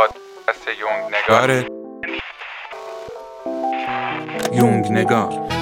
پادکست یونگ نگار. یونگ نگار.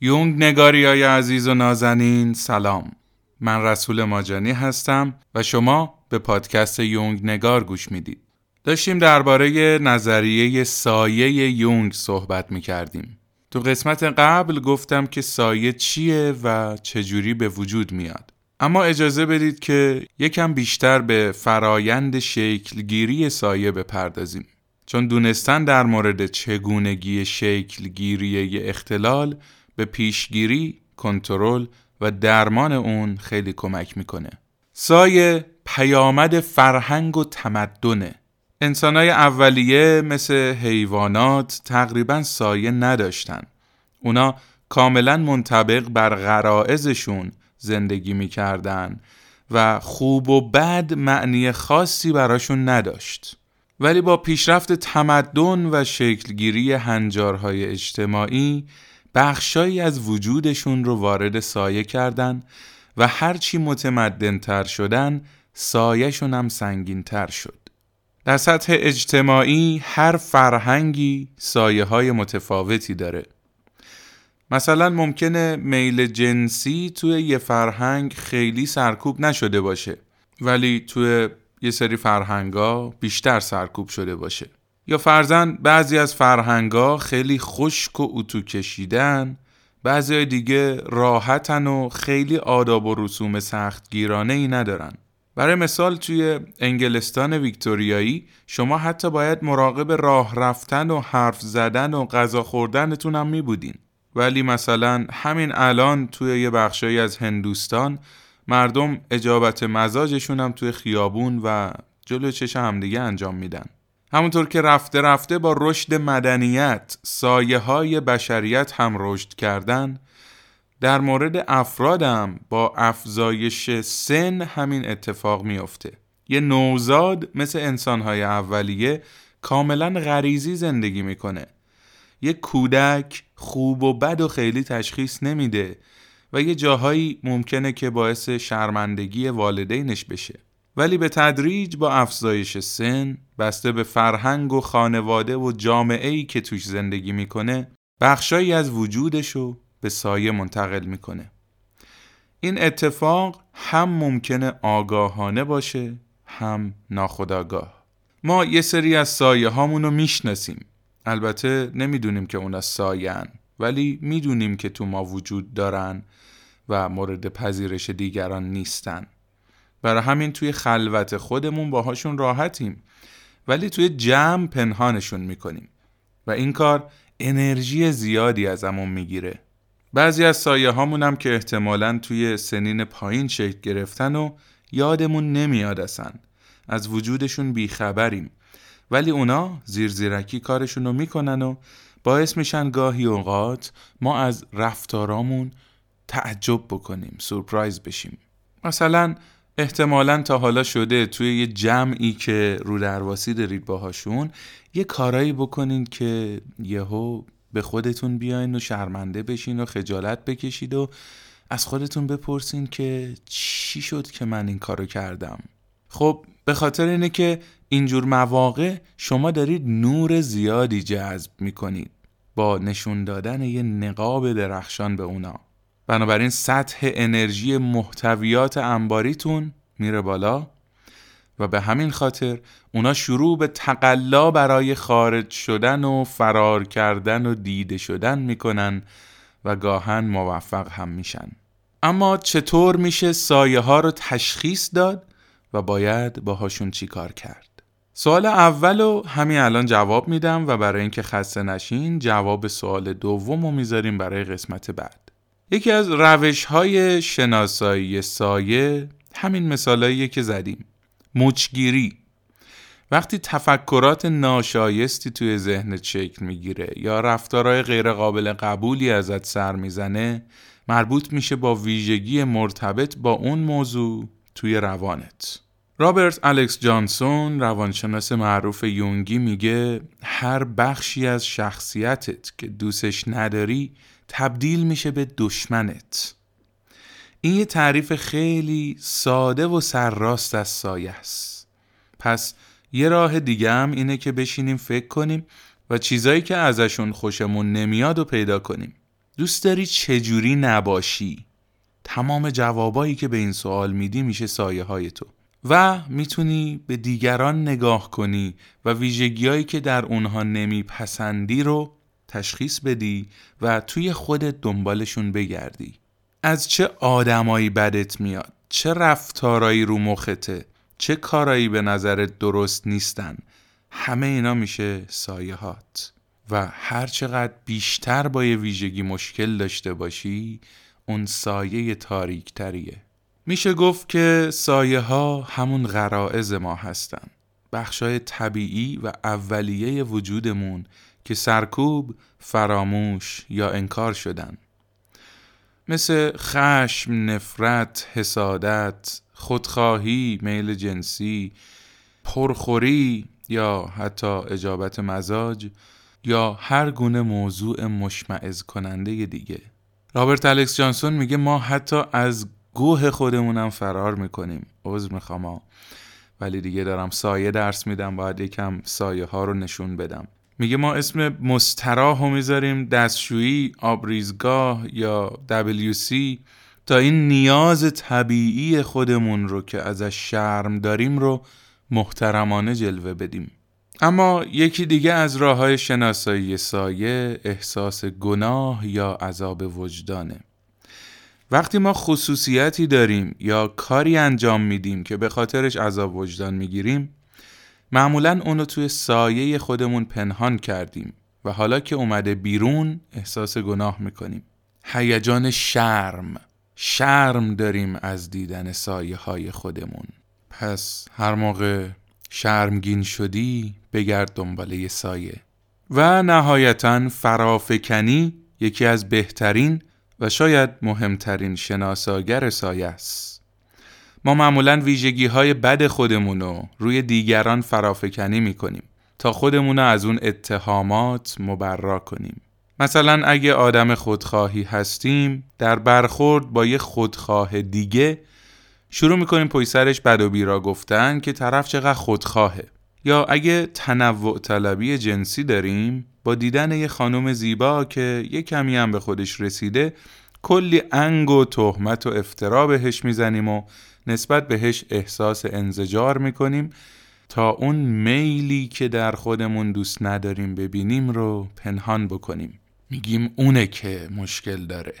یونگ نگاری های عزیز و نازنین سلام. من رسول ماجانی هستم و شما به پادکست یونگ نگار گوش می‌دید. داشتیم درباره نظریه سایه یونگ صحبت می کردیم تو قسمت قبل گفتم که سایه چیه و چجوری به وجود میاد. اما اجازه بدید که یکم بیشتر به فرایند شکلگیری سایه بپردازیم. چون دونستن در مورد چگونگی شکلگیری اختلال به پیشگیری، کنترل و درمان اون خیلی کمک می‌کنه. سایه پیامد فرهنگ و تمدنه. انسانای اولیه مثل حیوانات تقریبا سایه نداشتن. اونا کاملا منطبق بر غرائزشون زندگی می‌کردن و خوب و بد معنی خاصی براشون نداشت. ولی با پیشرفت تمدن و شکلگیری هنجارهای اجتماعی بخشایی از وجودشون رو وارد سایه کردن و هرچی متمدن تر شدن سایهشون هم سنگین تر شد. در سطح اجتماعی هر فرهنگی سایه های متفاوتی داره. مثلا ممکنه میل جنسی توی یه فرهنگ خیلی سرکوب نشده باشه ولی توی یه سری فرهنگا بیشتر سرکوب شده باشه. یا فرزن بعضی از فرهنگا خیلی خشک و اتو کشیدن بعضی دیگه راحتن و خیلی آداب و رسوم سختگیرانه ای ندارن برای مثال توی انگلستان ویکتوریایی شما حتی باید مراقب راه رفتن و حرف زدن و غذا خوردنتون هم می بودین. ولی مثلا همین الان توی یه بخشایی از هندوستان مردم اجابت مزاجشون هم توی خیابون و جلو چش همدیگه انجام میدن همونطور که رفته رفته با رشد مدنیت سایه های بشریت هم رشد کردن در مورد افرادم با افزایش سن همین اتفاق میافته. یه نوزاد مثل انسانهای اولیه کاملا غریزی زندگی می‌کنه. یه کودک خوب و بد و خیلی تشخیص نمیده و یه جاهایی ممکنه که باعث شرمندگی والدینش بشه. ولی به تدریج با افزایش سن بسته به فرهنگ و خانواده و جامعه ای که توش زندگی می‌کنه بخشایی از وجودشو به سایه منتقل می‌کنه. این اتفاق هم ممکنه آگاهانه باشه هم ناخداگاه ما یه سری از سایه هامونو می‌شناسیم. البته نمی‌دونیم که اونا ساین ولی می‌دونیم که تو ما وجود دارن و مورد پذیرش دیگران نیستن. برای همین توی خلوت خودمون باهاشون راحتیم. ولی توی جمع پنهانشون می‌کنیم. و این کار انرژی زیادی ازمون می‌گیره. بعضی از سایه هامون هم که احتمالا توی سنین پایین شکل گرفتن و یادمون نمیاد اصن از وجودشون بیخبریم. ولی اونا زیر زیرکی کارشون رو می‌کنن و باعث میشن گاهی اوقات ما از رفتارامون تعجب بکنیم سورپرایز بشیم. مثلا احتمالا تا حالا شده توی یه جمعی که رو درواسی دارید باهاشون یه کارایی بکنین که یهو به خودتون بیاین و شرمنده بشین و خجالت بکشید و از خودتون بپرسین که چی شد که من این کارو کردم. خب به خاطر اینه که اینجور مواقع شما دارید نور زیادی جذب می‌کنید با نشون دادن یه نقاب درخشان به اونا. بنابراین سطح انرژی محتویات انباریتون میره بالا و به همین خاطر اونا شروع به تقلا برای خارج شدن و فرار کردن و دیده شدن می‌کنن و گاهن موفق هم میشن. اما چطور میشه سایه ها رو تشخیص داد و باید باهاشون چیکار کرد؟ سوال اول رو همین الان جواب میدم و برای اینکه خسته نشین جواب سوال دوم رو می‌ذاریم برای قسمت بعد. یکی از روش های شناسایی سایه همین مثالاییه که زدیم. موچگیری وقتی تفکرات ناشایستی توی ذهنت شکل می‌گیره یا رفتارهای غیرقابل قبولی ازت سر می‌زنه مربوط میشه با ویژگی مرتبط با اون موضوع توی روانت. رابرت الکس جانسون روانشناس معروف یونگی میگه هر بخشی از شخصیتت که دوستش نداری تبدیل میشه به دشمنت. این یه تعریف خیلی ساده و سرراست از سایه است. پس یه راه دیگه هم اینه که بشینیم فکر کنیم و چیزایی که ازشون خوشمون نمیاد و پیدا کنیم. دوست داری چجوری نباشی؟ تمام جوابایی که به این سوال میدی میشه سایه های تو. و می‌تونی به دیگران نگاه کنی و ویژگیهایی که در اونها نمیپسندی رو تشخیص بدی و توی خودت دنبالشون بگردی. از چه آدمایی بدت میاد؟ چه رفتارایی رو مخته؟ چه کارایی به نظرت درست نیستن؟ همه اینا میشه سایه هات و هر چقدر بیشتر با یه ویژگی مشکل داشته باشی اون سایه تاریک تریه میشه گفت که سایه ها همون غرائز ما هستن. بخشای طبیعی و اولیه وجودمون که سرکوب، فراموش یا انکار شدن. مثل خشم، نفرت، حسادت، خودخواهی، میل جنسی، پرخوری یا حتی اجابت مزاج یا هر گونه موضوع مشمعز کننده دیگه. رابرت الکس جانسون میگه ما حتی از گوه خودمونم فرار می‌کنیم. عذر می‌خوام ولی دیگه دارم سایه درس میدم باید یکم سایه ها رو نشون بدم. میگه ما اسم مستراح رو می‌ذاریم دستشویی آبریزگاه یا WC تا این نیاز طبیعی خودمون رو که ازش شرم داریم رو محترمانه جلوه بدیم. اما یکی دیگه از راه های شناسایی سایه احساس گناه یا عذاب وجدانه. وقتی ما خصوصیتی داریم یا کاری انجام میدیم که به خاطرش عذاب وجدان می‌گیریم معمولا اونو توی سایه خودمون پنهان کردیم و حالا که اومده بیرون احساس گناه می‌کنیم. هیجان شرم. شرم داریم از دیدن سایه های خودمون. پس هر موقع شرمگین شدی بگرد دنباله سایه. و نهایتا فرافکنی یکی از بهترین و شاید مهمترین شناساگر سایه است. ما معمولا ویژگی های بد خودمون رو روی دیگران فرافکنی می‌کنیم تا خودمون از اون اتهامات مبرا کنیم. مثلا اگه آدم خودخواهی هستیم در برخورد با یه خودخواه دیگه شروع می‌کنیم پای سرش بد و بیرا گفتن که طرف چقدر خودخواهه. یا اگه تنوع طلبی جنسی داریم با دیدن یه خانم زیبا که یه کمی هم به خودش رسیده کلی انگ و تهمت و افترا بهش می‌زنیم و نسبت بهش احساس انزجار می‌کنیم تا اون میلی که در خودمون دوست نداریم ببینیم رو پنهان بکنیم. میگیم اونه که مشکل داره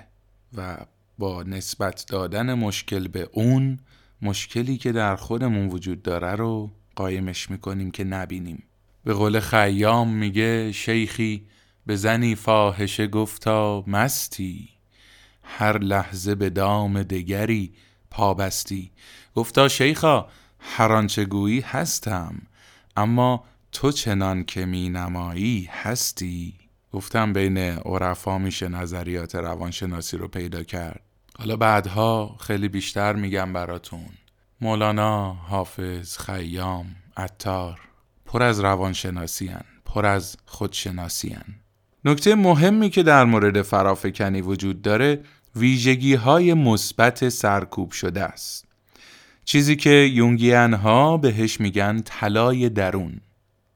و با نسبت دادن مشکل به اون مشکلی که در خودمون وجود داره رو قایمش می‌کنیم که نبینیم. به قول خیام میگه شیخی به زنی فاحشه گفتا مستی هر لحظه به دام دگری پابستی گفتا شیخا هر آنچه گویی هستم اما تو چنان که می نمایی هستی گفتم بین عرفا میشه نظریات روانشناسی رو پیدا کرد حالا بعدها خیلی بیشتر میگم براتون مولانا، حافظ، خیام، عطار پر از روانشناسی هن. پر از خودشناسی هن. نکته مهمی که در مورد فرافکنی وجود داره ویژگی های مثبت سرکوب شده است. چیزی که یونگیان ها بهش میگن طلای درون.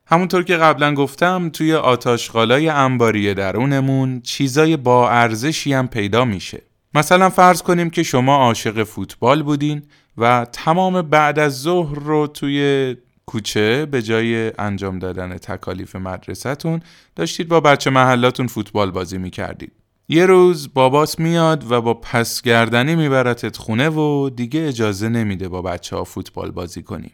همونطور که قبلا گفتم توی آتاشغالای انباری درونمون چیزای با ارزشی هم پیدا میشه. مثلا فرض کنیم که شما عاشق فوتبال بودین و تمام بعد از ظهر رو توی کوچه به جای انجام دادن تکالیف مدرسهتون داشتید با بچه محلاتون فوتبال بازی می‌کردید. یه روز بابات میاد و با پس گردنی میبرتت خونه و دیگه اجازه نمیده با بچه ها فوتبال بازی کنی.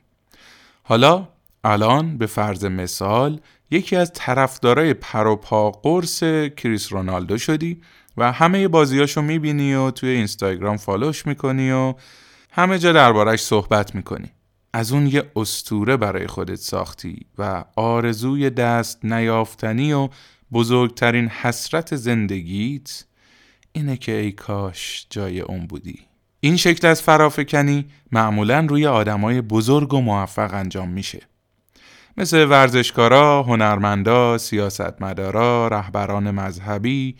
حالا الان به فرض مثال یکی از طرفدارای پروپا قرص کریس رونالدو شدی و همه بازیاشو می‌بینی و توی اینستاگرام فالوش می‌کنی و همه جا دربارش صحبت می‌کنی. از اون یه استوره برای خودت ساختی و آرزوی دست نیافتنی و بزرگترین حسرت زندگیت اینه که ای کاش جای اون بودی. این شکل از فرافکنی معمولا روی آدمای بزرگ و موفق انجام میشه. مثل ورزشکارا، هنرمندا، سیاستمدارا، رهبران مذهبی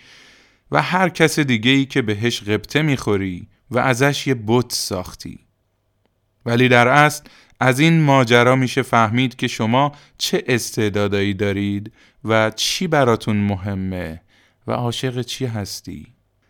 و هر کس دیگه ای که بهش غبطه می‌خوری و ازش یه بت ساختی. ولی در اصل از این ماجرا میشه فهمید که شما چه استعدادایی دارید و چی براتون مهمه و عاشق چی هستی.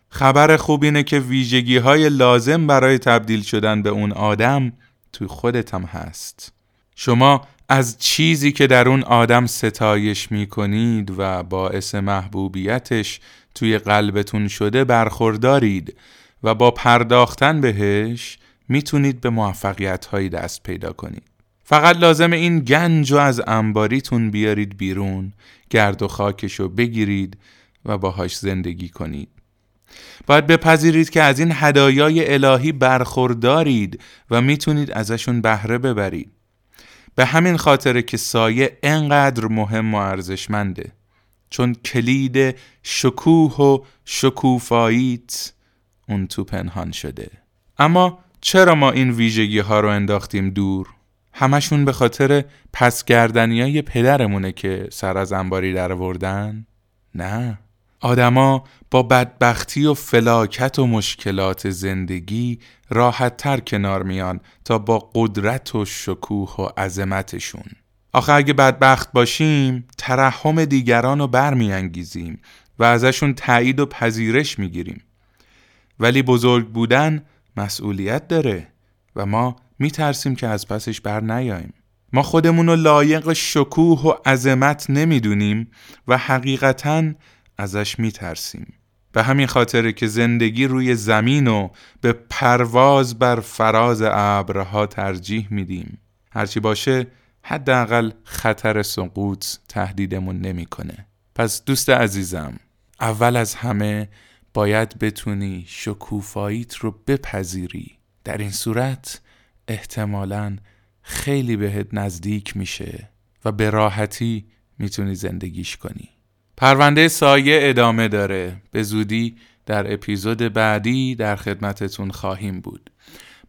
خبر خوب اینه که ویژگی های لازم برای تبدیل شدن به اون آدم توی خودت هم هست. شما از چیزی که در اون آدم ستایش می کنید و باعث محبوبیتش توی قلبتون شده برخوردارید و با پرداختن بهش می‌تونید به موفقیت هایی دست پیدا کنید. فقط لازم این گنج و از انباریتون بیارید بیرون گرد و خاکشو بگیرید و باهاش زندگی کنید. باید بپذیرید که از این هدایای الهی برخوردارید و می‌تونید ازشون بهره ببرید. به همین خاطره که سایه انقدر مهم و ارزشمنده. چون کلید شکوه و شکوفاییت اون تو پنهان شده. اما چرا ما این ویژگی ها رو انداختیم دور؟ همشون به خاطر پس های پدرمونه که سر از انباری در وردن؟ نه آدما با بدبختی و فلاکت و مشکلات زندگی راحت تر کنار میان تا با قدرت و شکوه و عظمتشون آخه اگه بدبخت باشیم ترحم دیگران رو برمیانگیزیم و ازشون تایید و پذیرش می‌گیریم ولی بزرگ بودن مسئولیت داره و ما میترسیم که از پسش بر نیاییم. ما خودمون رو لایق شکوه و عظمت نمی‌دونیم و حقیقتا ازش میترسیم. به همین خاطر که زندگی روی زمین و به پرواز بر فراز ابرها ترجیح میدیم. هرچی باشه حداقل خطر سقوط تهدیدمون نمی‌کنه. پس دوست عزیزم اول از همه باید بتونی شکوفاییت رو بپذیری. در این صورت احتمالا خیلی بهت نزدیک میشه و به راحتی می‌تونی زندگیش کنی. پرونده سایه ادامه داره. به زودی در اپیزود بعدی در خدمتتون خواهیم بود.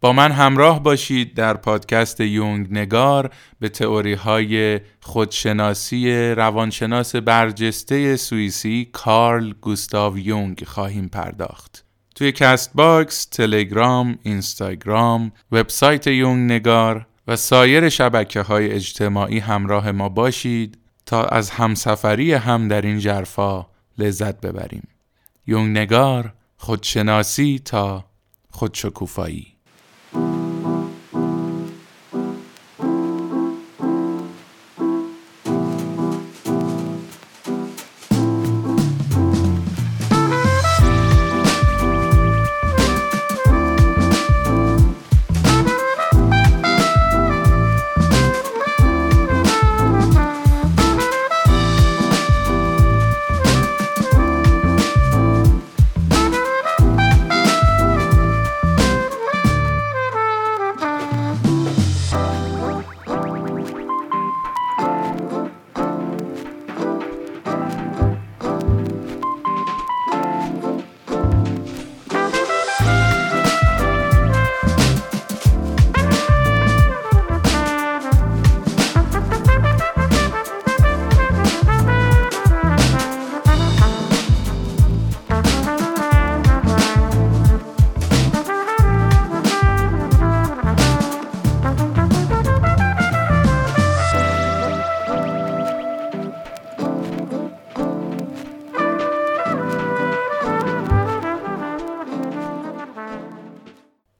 با من همراه باشید در پادکست یونگ نگار به تئوری های خودشناسی روانشناس برجسته سوئیسی کارل گوستاو یونگ خواهیم پرداخت. توی Castbox، تلگرام، اینستاگرام، وبسایت یونگ نگار و سایر شبکه های اجتماعی همراه ما باشید تا از همسفری هم در این ژرفا لذت ببریم. یونگ نگار خودشناسی تا خودشکوفایی